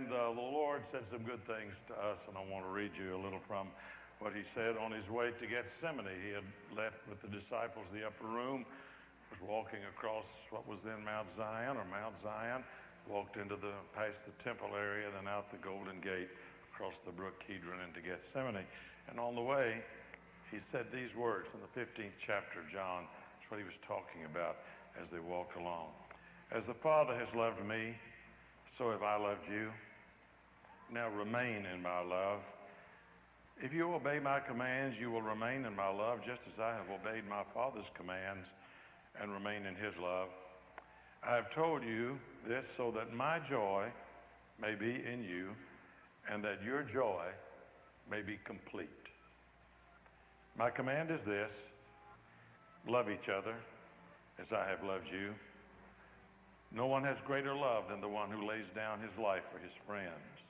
And uh, the Lord said some good things to us, and I want to read you a little from what he said on his way to Gethsemane. He had left with the disciples the upper room, was walking across what was then Mount Zion or Mount Zion, walked into the past the temple area, then out the Golden Gate, across the brook Kidron into Gethsemane. And on the way, he said these words in the 15th chapter of John. That's what he was talking about as they walked along. As the Father has loved me, so have I loved you. Now remain in my love. If you obey my commands, you will remain in my love, just as I have obeyed my Father's commands and remain in his love. I have told you this so that my joy may be in you and that your joy may be complete. My command is this love each other as I have loved you. No one has greater love than the one who lays down his life for his friends.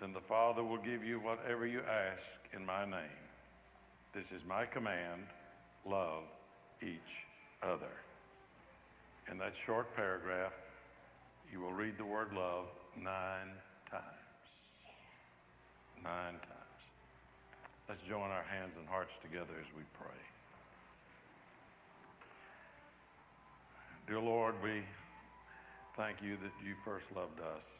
Then the Father will give you whatever you ask in my name. This is my command love each other. In that short paragraph, you will read the word love nine times. Nine times. Let's join our hands and hearts together as we pray. Dear Lord, we thank you that you first loved us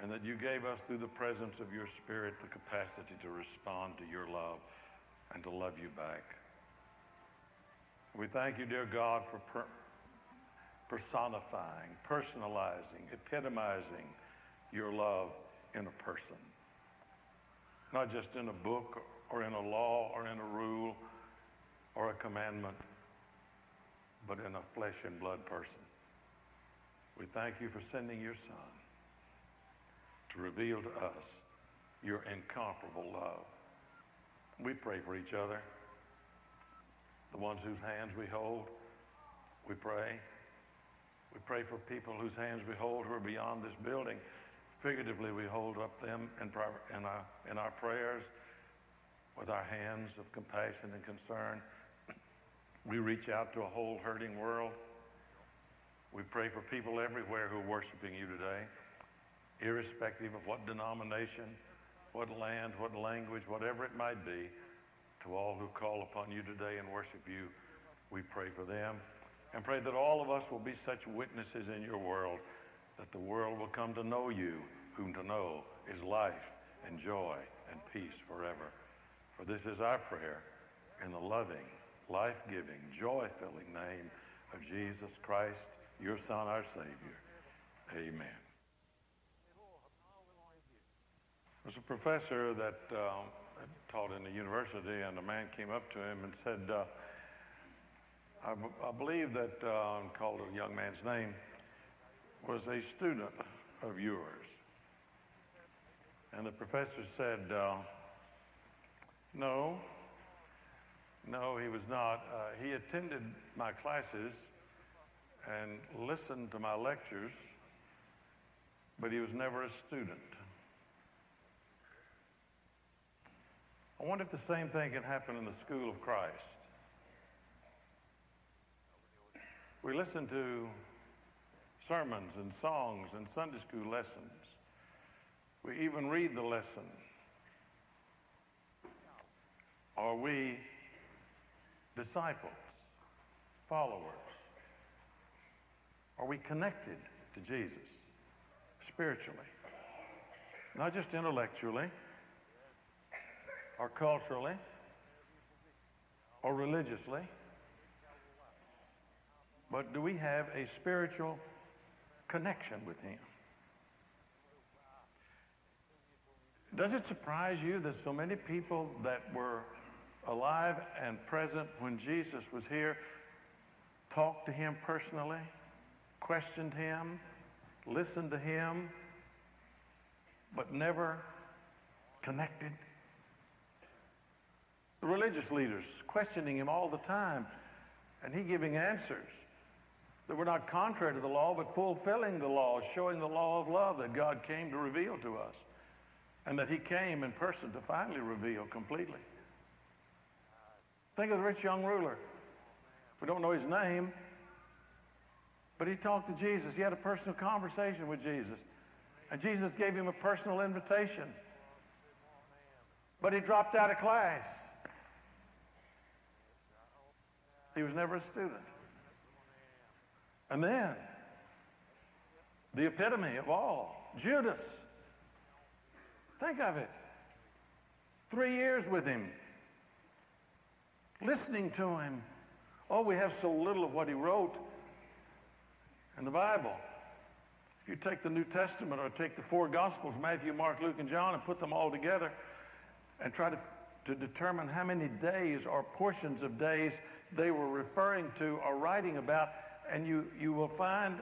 and that you gave us through the presence of your Spirit the capacity to respond to your love and to love you back. We thank you, dear God, for per- personifying, personalizing, epitomizing your love in a person. Not just in a book or in a law or in a rule or a commandment, but in a flesh and blood person. We thank you for sending your son reveal to us your incomparable love. We pray for each other the ones whose hands we hold, we pray. We pray for people whose hands we hold who are beyond this building. Figuratively, we hold up them in, in, our, in our prayers with our hands of compassion and concern. We reach out to a whole hurting world. We pray for people everywhere who are worshiping you today, irrespective of what denomination, what land, what language, whatever it might be. To all who call upon you today and worship you, we pray for them and pray that all of us will be such witnesses in your world that the world will come to know you, whom to know is life and joy and peace forever. For this is our prayer in the loving, life giving, joy filling name of Jesus Christ, your Son, our Savior. Amen. There's a professor that. Um, taught in the university, and a man came up to him and said, uh, I believe that, uh, called a young man's name, was a student of yours. And the professor said, uh, No, no, he was not. Uh, he attended my classes and listened to my lectures, but he was never a student. I wonder if the same thing can happen in the school of Christ. We listen to sermons and songs and Sunday school lessons. We even read the lesson. Are we disciples, followers? Are we connected to Jesus spiritually? Not just intellectually or culturally or religiously, but do we have a spiritual connection with Him? Does it surprise you that so many people that were alive and present when Jesus was here talked to Him personally, questioned Him, listened to Him, but never connected. The religious leaders questioning him all the time, and he giving answers that were not contrary to the law, but fulfilling the law, showing the law of love that God came to reveal to us, and that he came in person to finally reveal completely. Think of the rich young ruler. We don't know his name, but he talked to Jesus. He had a personal conversation with Jesus. And Jesus gave him a personal invitation. But he dropped out of class. He was never a student. And then, the epitome of all, Judas. Think of it. Three years with him, listening to him. Oh, we have so little of what he wrote in the Bible. If you take the New Testament or take the four Gospels, Matthew, Mark, Luke, and John, and put them all together and try to, to determine how many days or portions of days they were referring to or writing about, and you, you will find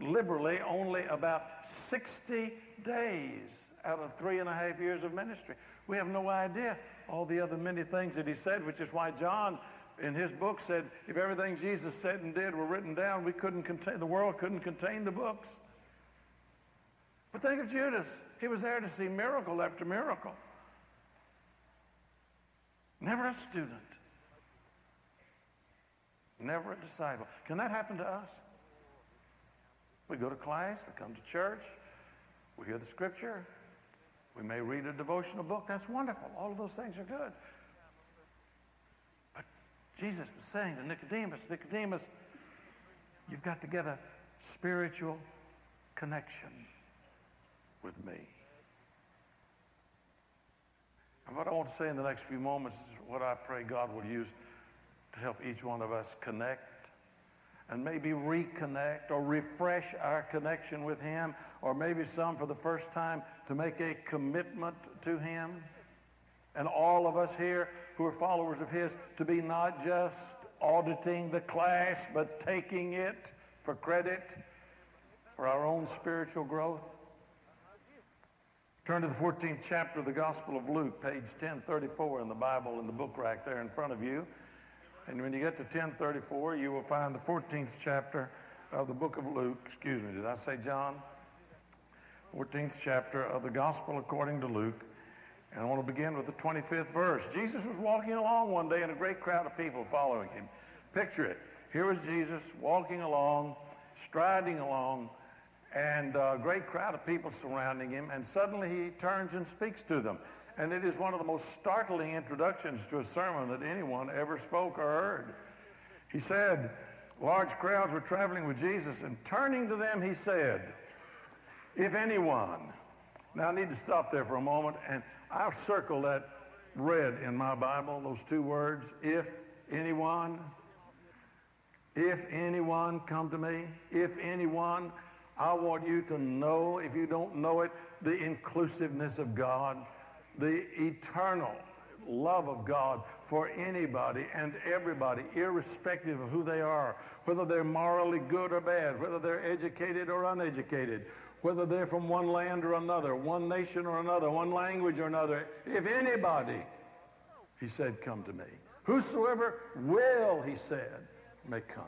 liberally only about 60 days out of three and a half years of ministry. We have no idea all the other many things that he said, which is why John in his book said if everything Jesus said and did were written down, we couldn't contain the world couldn't contain the books. But think of Judas. He was there to see miracle after miracle. Never a student. Never a disciple. Can that happen to us? We go to class, we come to church, we hear the scripture, we may read a devotional book. That's wonderful. All of those things are good. But Jesus was saying to Nicodemus, Nicodemus, you've got to get a spiritual connection with me. And what I want to say in the next few moments is what I pray God will use to help each one of us connect and maybe reconnect or refresh our connection with Him, or maybe some for the first time to make a commitment to Him. And all of us here who are followers of His to be not just auditing the class, but taking it for credit for our own spiritual growth. Turn to the 14th chapter of the Gospel of Luke, page 1034 in the Bible in the book rack there in front of you. And when you get to 1034, you will find the 14th chapter of the book of Luke. Excuse me, did I say John? 14th chapter of the Gospel according to Luke. And I want to begin with the 25th verse. Jesus was walking along one day and a great crowd of people following him. Picture it. Here was Jesus walking along, striding along, and a great crowd of people surrounding him. And suddenly he turns and speaks to them. And it is one of the most startling introductions to a sermon that anyone ever spoke or heard. He said, large crowds were traveling with Jesus, and turning to them, he said, If anyone, now I need to stop there for a moment, and I'll circle that red in my Bible, those two words, if anyone, if anyone come to me, if anyone, I want you to know, if you don't know it, the inclusiveness of God the eternal love of God for anybody and everybody, irrespective of who they are, whether they're morally good or bad, whether they're educated or uneducated, whether they're from one land or another, one nation or another, one language or another. If anybody, he said, come to me. Whosoever will, he said, may come.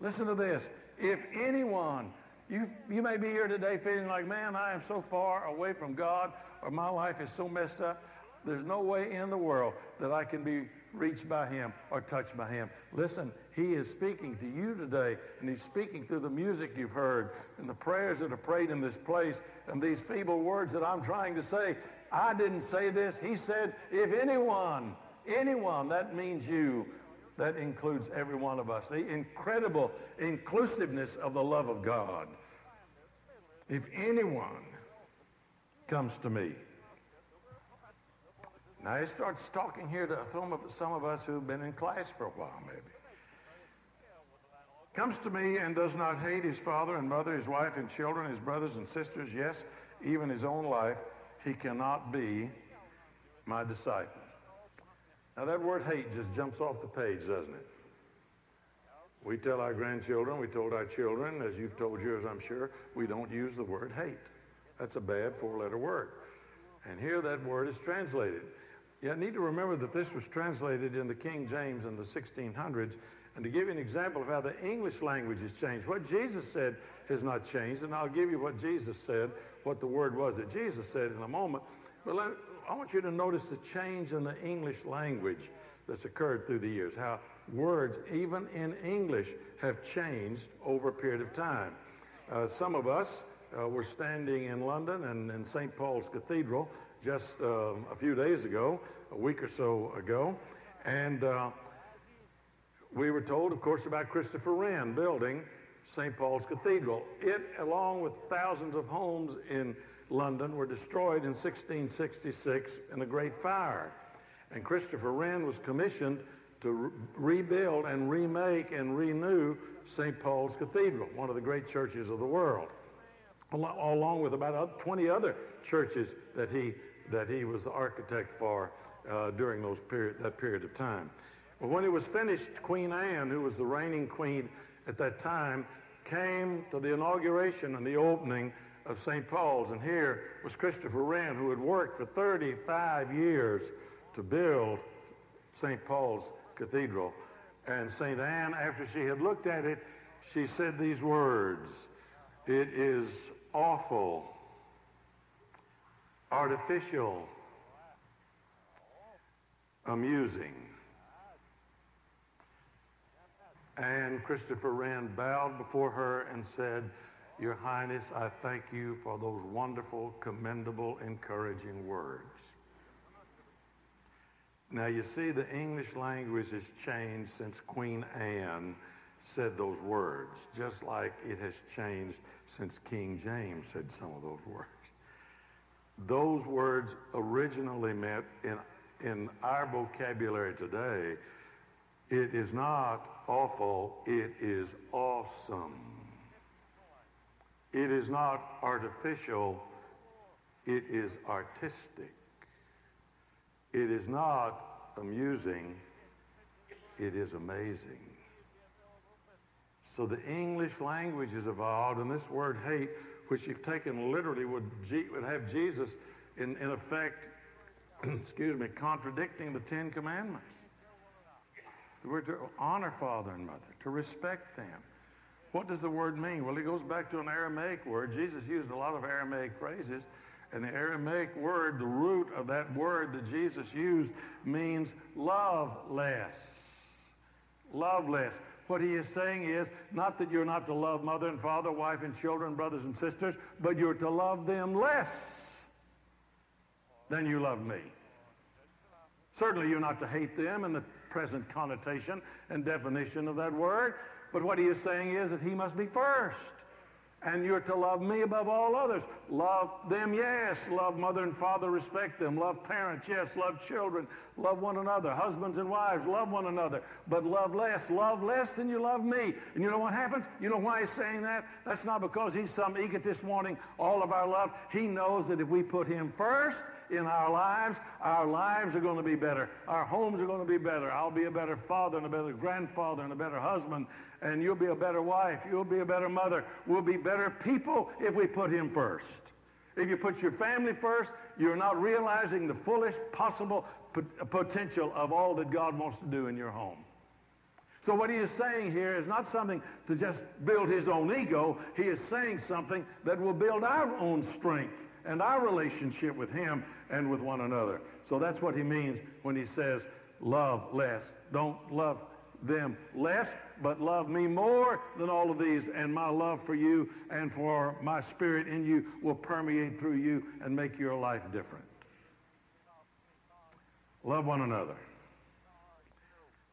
Listen to this. If anyone, you, you may be here today feeling like, man, I am so far away from God or my life is so messed up, there's no way in the world that I can be reached by him or touched by him. Listen, he is speaking to you today, and he's speaking through the music you've heard and the prayers that are prayed in this place and these feeble words that I'm trying to say. I didn't say this. He said, if anyone, anyone, that means you. That includes every one of us. The incredible inclusiveness of the love of God. If anyone comes to me. Now he starts talking here to some of, us who've been in class for a while, maybe. Comes to me and does not hate his father and mother, his wife and children, his brothers and sisters, yes, even his own life, he cannot be my disciple. Now that word hate just jumps off the page, doesn't it? We tell our grandchildren, we told our children, as you've told yours, I'm sure, we don't use the word hate. That's a bad four-letter word. And here that word is translated. You need to remember that this was translated in the King James in the 1600s. And to give you an example of how the English language has changed, what Jesus said has not changed. And I'll give you what Jesus said, what the word was that Jesus said in a moment. But let, I want you to notice the change in the English language that's occurred through the years, how words, even in English, have changed over a period of time. Uh, some of us uh, were standing in London and in St. Paul's Cathedral just uh, a few days ago, a week or so ago, and uh, we were told, of course, about Christopher Wren building St. Paul's Cathedral. It, along with thousands of homes in London, were destroyed in 1666 in a great fire. And Christopher Wren was commissioned to re rebuild and remake and renew St. Paul's Cathedral, one of the great churches of the world, along with about 20 other churches that he, that he was the architect for uh, during those period, that period of time. When it was finished, Queen Anne, who was the reigning queen at that time, came to the inauguration and the opening of St. Paul's. And here was Christopher Wren, who had worked for 35 years to build St. Paul's Cathedral. And St. Anne, after she had looked at it, she said these words, it is awful, artificial, amusing. And Christopher Wren bowed before her and said, Your Highness, I thank you for those wonderful, commendable, encouraging words. Now, you see, the English language has changed since Queen Anne said those words, just like it has changed since King James said some of those words. Those words originally meant, in, in our vocabulary today, it is not awful, it is awesome. It is not artificial, it is artistic. It is not amusing, it is amazing. So the English language has evolved, and this word hate, which you've taken literally, would, would have Jesus, in, in effect, excuse me, contradicting the Ten Commandments. We're to honor father and mother, to respect them. What does the word mean? Well, it goes back to an Aramaic word. Jesus used a lot of Aramaic phrases. And the Aramaic word, the root of that word that Jesus used means love less. Love less. What he is saying is not that you're not to love mother and father, wife and children, brothers and sisters, but you're to love them less than you love me. Certainly you're not to hate them in the present connotation and definition of that word, but what he is saying is that he must be first. And you're to love me above all others. Love them, yes. Love mother and father, respect them. Love parents, yes. Love children. Love one another. Husbands and wives, love one another. But love less. Love less than you love me. And you know what happens? You know why he's saying that? That's not because he's some egotist wanting all of our love. He knows that if we put him first, in our lives, our lives are going to be better. Our homes are going to be better. I'll be a better father and a better grandfather and a better husband and you'll be a better wife. You'll be a better mother. We'll be better people if we put him first. If you put your family first, you're not realizing the fullest possible potential of all that God wants to do in your home. So what he is saying here is not something to just build his own ego. He is saying something that will build our own strength and our relationship with him and with one another. So that's what he means when he says, love less. Don't love them less, but love me more than all of these, and my love for you and for my spirit in you will permeate through you and make your life different. Love one another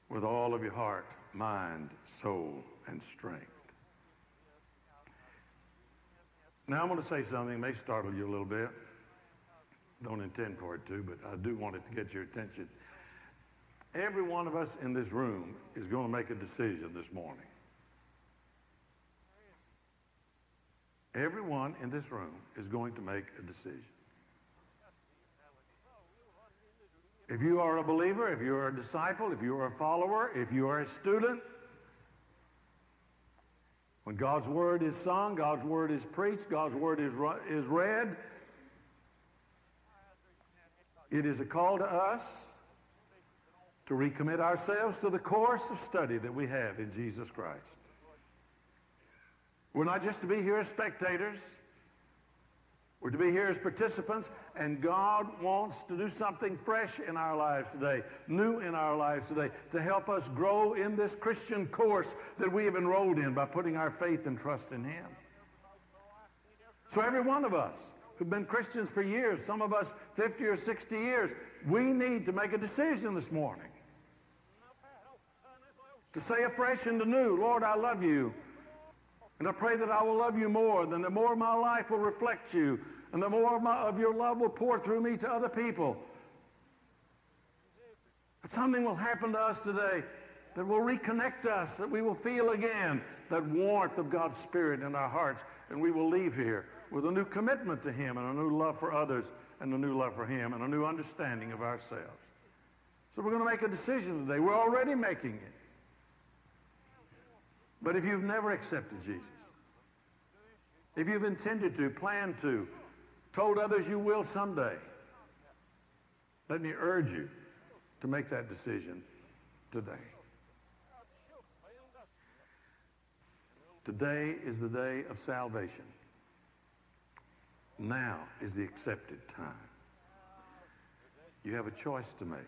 with all of your heart, mind, soul, and strength. Now I'm going to say something that may startle you a little bit. Don't intend for it to, but I do want it to get your attention. Every one of us in this room is going to make a decision this morning. Everyone in this room is going to make a decision. If you are a believer, if you are a disciple, if you are a follower, if you are a student, When God's word is sung, God's word is preached, God's word is, is read, it is a call to us to recommit ourselves to the course of study that we have in Jesus Christ. We're not just to be here as spectators. We're to be here as participants, and God wants to do something fresh in our lives today, new in our lives today, to help us grow in this Christian course that we have enrolled in by putting our faith and trust in Him. So every one of us who've been Christians for years, some of us 50 or 60 years, we need to make a decision this morning to say afresh and anew, Lord, I love you. And I pray that I will love you more, then the more my life will reflect you, and the more of, my, of your love will pour through me to other people. But something will happen to us today that will reconnect us, that we will feel again that warmth of God's Spirit in our hearts, and we will leave here with a new commitment to Him and a new love for others and a new love for Him and a new understanding of ourselves. So we're going to make a decision today. We're already making it. But if you've never accepted Jesus, if you've intended to, planned to, told others you will someday, let me urge you to make that decision today. Today is the day of salvation. Now is the accepted time. You have a choice to make.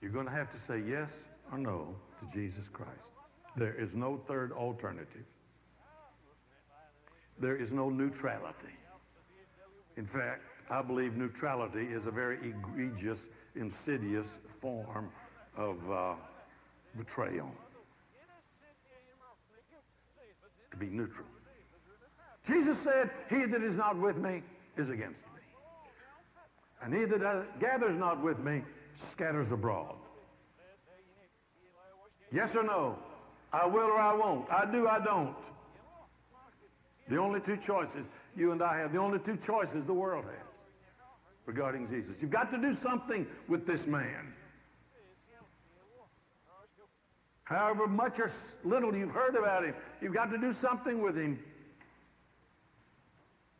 You're going to have to say yes or no to Jesus Christ. There is no third alternative. There is no neutrality. In fact, I believe neutrality is a very egregious, insidious form of uh, betrayal. To be neutral. Jesus said, He that is not with me is against me. And he that uh, gathers not with me scatters abroad. Yes or no? I will or I won't. I do, I don't. The only two choices you and I have, the only two choices the world has regarding Jesus. You've got to do something with this man. However much or little you've heard about him, you've got to do something with him.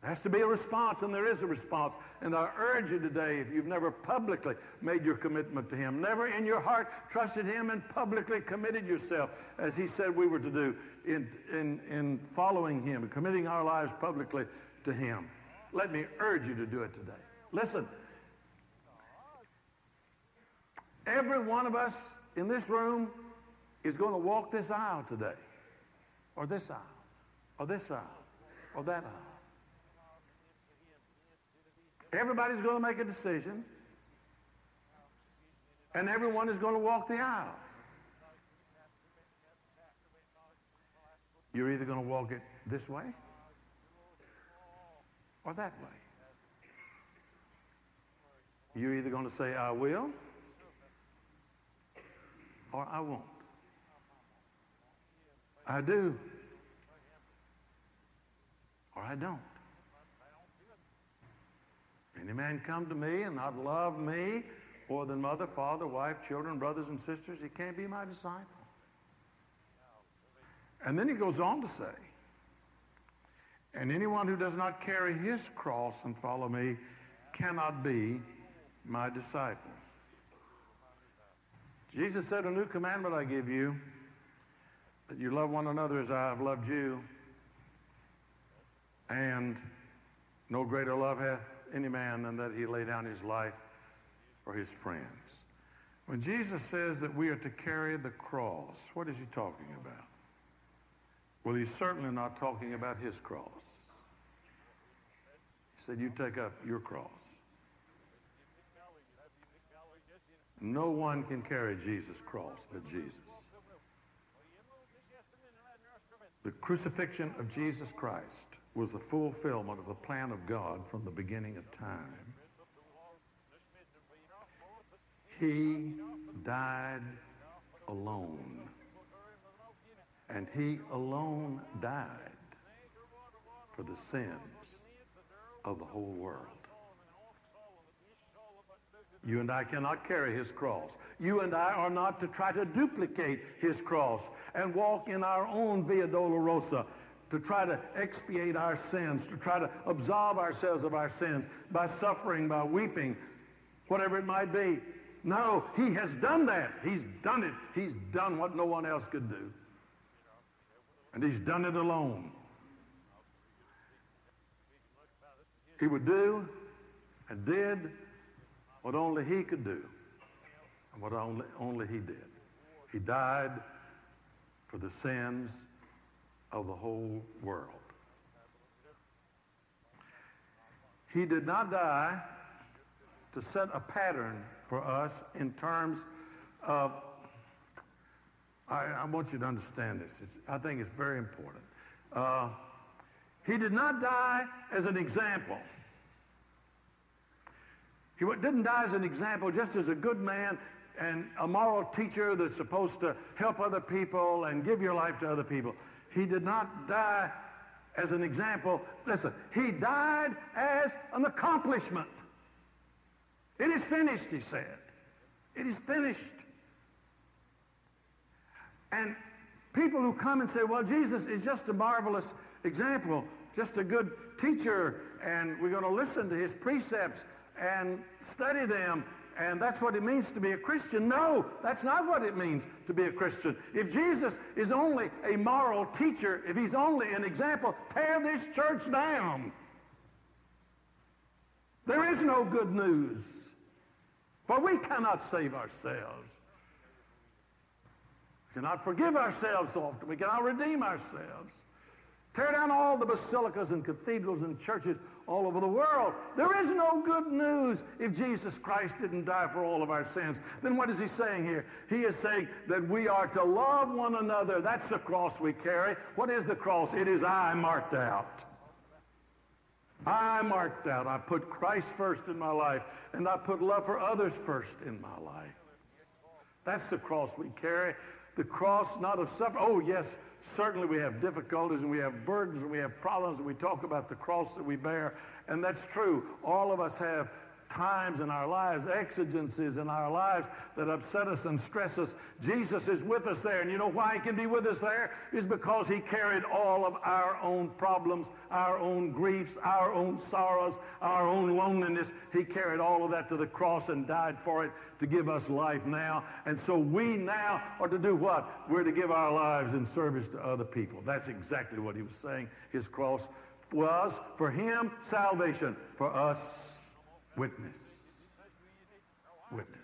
There has to be a response, and there is a response. And I urge you today, if you've never publicly made your commitment to Him, never in your heart trusted Him and publicly committed yourself, as He said we were to do, in, in, in following Him, and committing our lives publicly to Him, let me urge you to do it today. Listen, every one of us in this room is going to walk this aisle today, or this aisle, or this aisle, or that aisle. Everybody's going to make a decision. And everyone is going to walk the aisle. You're either going to walk it this way or that way. You're either going to say, I will, or I won't. I do, or I don't. Any man come to me and not love me more than mother, father, wife, children, brothers, and sisters, he can't be my disciple. And then he goes on to say, and anyone who does not carry his cross and follow me cannot be my disciple. Jesus said, A new commandment I give you, that you love one another as I have loved you. And no greater love hath any man than that he lay down his life for his friends. When Jesus says that we are to carry the cross, what is he talking about? Well, he's certainly not talking about his cross. He said, you take up your cross. No one can carry Jesus' cross but Jesus. The crucifixion of Jesus Christ was the fulfillment of the plan of God from the beginning of time. He died alone. And he alone died for the sins of the whole world. You and I cannot carry his cross. You and I are not to try to duplicate his cross and walk in our own Via Dolorosa to try to expiate our sins, to try to absolve ourselves of our sins by suffering, by weeping, whatever it might be. No, he has done that. He's done it. He's done what no one else could do. And he's done it alone. He would do and did what only he could do and what only, only he did. He died for the sins of the whole world. He did not die to set a pattern for us in terms of, I, I want you to understand this. It's, I think it's very important. Uh, he did not die as an example. He didn't die as an example just as a good man and a moral teacher that's supposed to help other people and give your life to other people. He did not die as an example. Listen, he died as an accomplishment. It is finished, he said. It is finished. And people who come and say, well, Jesus is just a marvelous example, just a good teacher, and we're going to listen to his precepts and study them and that's what it means to be a Christian. No, that's not what it means to be a Christian. If Jesus is only a moral teacher, if he's only an example, tear this church down. There is no good news, for we cannot save ourselves. We cannot forgive ourselves often. We cannot redeem ourselves. Tear down all the basilicas and cathedrals and churches all over the world. There is no good news if Jesus Christ didn't die for all of our sins. Then what is he saying here? He is saying that we are to love one another. That's the cross we carry. What is the cross? It is I marked out. I marked out. I put Christ first in my life, and I put love for others first in my life. That's the cross we carry. The cross not of suffering. Oh, yes, Certainly we have difficulties and we have burdens and we have problems and we talk about the cross that we bear. And that's true. All of us have times in our lives, exigencies in our lives that upset us and stress us. Jesus is with us there. And you know why he can be with us there? Is because he carried all of our own problems, our own griefs, our own sorrows, our own loneliness. He carried all of that to the cross and died for it to give us life now. And so we now are to do what? We're to give our lives in service to other people. That's exactly what he was saying. His cross was for him salvation, for us Witness. Witness.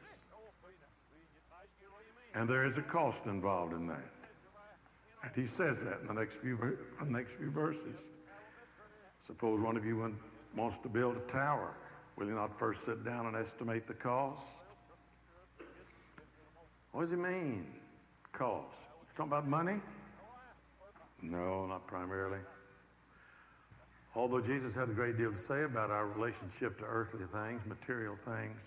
And there is a cost involved in that. And he says that in the next few, the next few verses. Suppose one of you wants to build a tower. Will you not first sit down and estimate the cost? What does he mean, cost? You talking about money? No, not primarily. Although Jesus had a great deal to say about our relationship to earthly things, material things,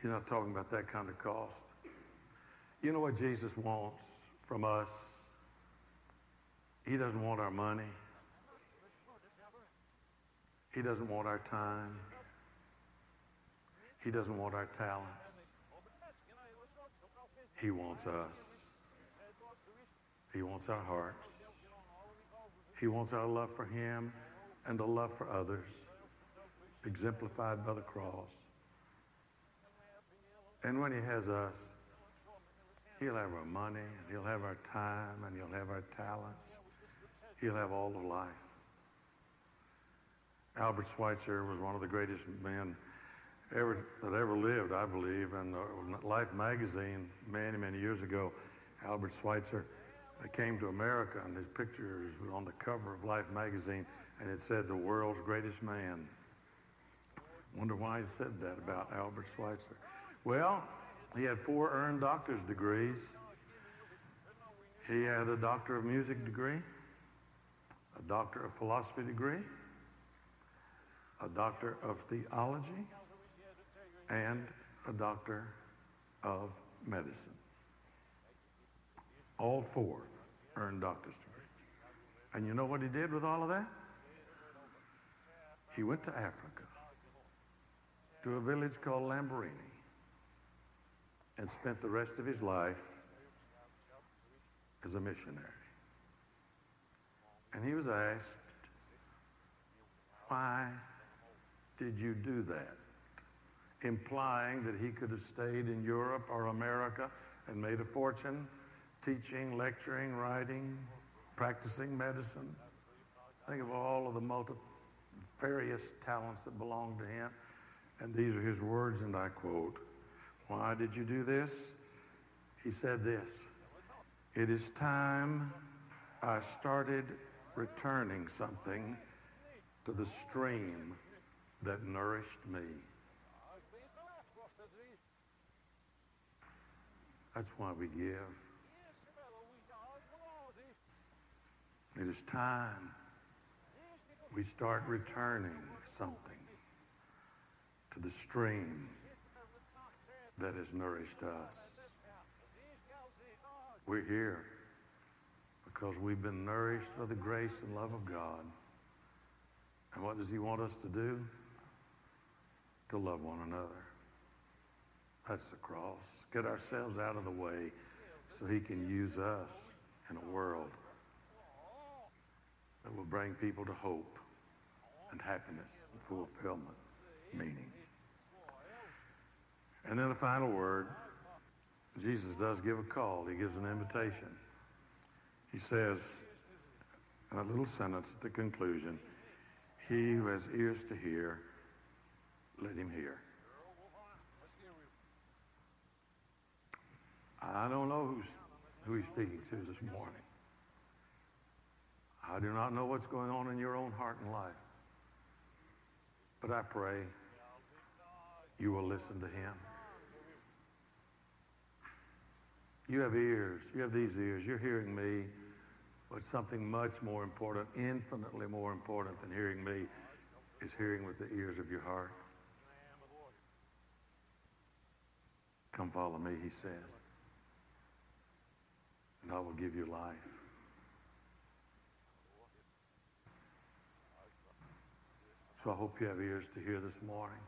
he's not talking about that kind of cost. You know what Jesus wants from us? He doesn't want our money. He doesn't want our time. He doesn't want our talents. He wants us. He wants our hearts. He wants our love for him and a love for others, exemplified by the cross. And when he has us, he'll have our money, and he'll have our time, and he'll have our talents. He'll have all of life. Albert Schweitzer was one of the greatest men ever, that ever lived, I believe. And Life magazine, many, many years ago, Albert Schweitzer came to America, and his picture was on the cover of Life magazine and it said the world's greatest man. Wonder why he said that about Albert Schweitzer. Well, he had four earned doctor's degrees. He had a doctor of music degree, a doctor of philosophy degree, a doctor of theology, and a doctor of medicine. All four earned doctor's degrees. And you know what he did with all of that? He went to Africa to a village called Lambaréné and spent the rest of his life as a missionary. And he was asked, why did you do that? Implying that he could have stayed in Europe or America and made a fortune teaching, lecturing, writing, practicing medicine. Think of all of the multifarious talents that belong to him. And these are his words, and I quote, Why did you do this? He said this It is time I started returning something to the stream that nourished me. That's why we give. It is time we start returning something to the stream that has nourished us. We're here because we've been nourished by the grace and love of God. And what does he want us to do? To love one another. That's the cross. Get ourselves out of the way so he can use us in a world that will bring people to hope and happiness and fulfillment, meaning. And then a final word. Jesus does give a call. He gives an invitation. He says, a little sentence at the conclusion, he who has ears to hear, let him hear. I don't know who's, who he's speaking to this morning. I do not know what's going on in your own heart and life. But I pray you will listen to him. You have ears. You have these ears. You're hearing me. But something much more important, infinitely more important than hearing me, is hearing with the ears of your heart. Come follow me, he said, and I will give you life. So I hope you have ears to hear this morning.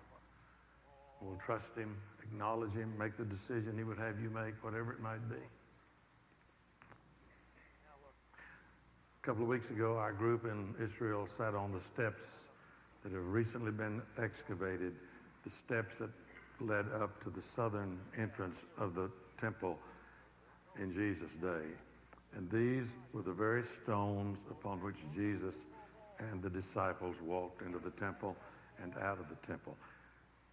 We'll trust him, acknowledge him, make the decision he would have you make, whatever it might be. A couple of weeks ago, our group in Israel sat on the steps that have recently been excavated, the steps that led up to the southern entrance of the temple in Jesus' day. And these were the very stones upon which Jesus and the disciples walked into the temple and out of the temple.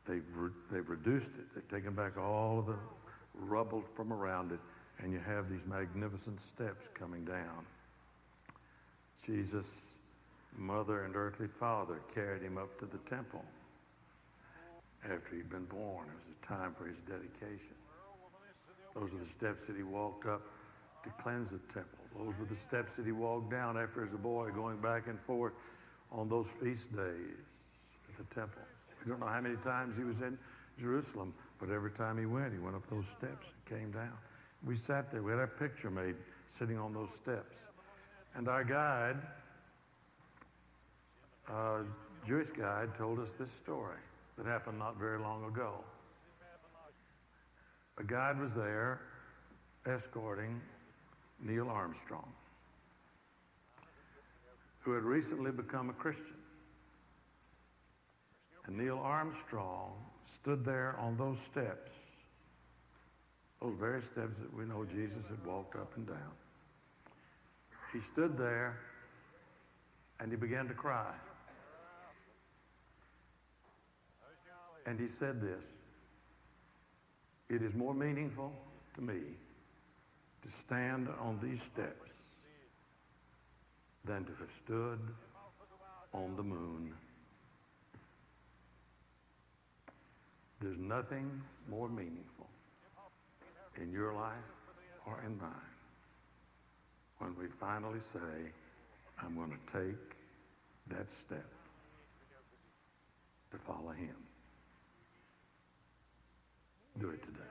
They've, re- they've reduced it. They've taken back all of the rubble from around it, and you have these magnificent steps coming down. Jesus' mother and earthly father carried him up to the temple after he'd been born. It was a time for his dedication. Those are the steps that he walked up to cleanse the temple. Those were the steps that he walked down after as a boy, going back and forth on those feast days at the temple. We don't know how many times he was in Jerusalem, but every time he went, he went up those steps and came down. We sat there. We had our picture made sitting on those steps. And our guide, uh, Jewish guide, told us this story that happened not very long ago. A guide was there escorting Neil Armstrong, who had recently become a Christian. And Neil Armstrong stood there on those steps, those very steps that we know Jesus had walked up and down. He stood there and he began to cry. And he said this It is more meaningful to me to stand on these steps than to have stood on the moon. There's nothing more meaningful in your life or in mine when we finally say, I'm going to take that step to follow him. Do it today.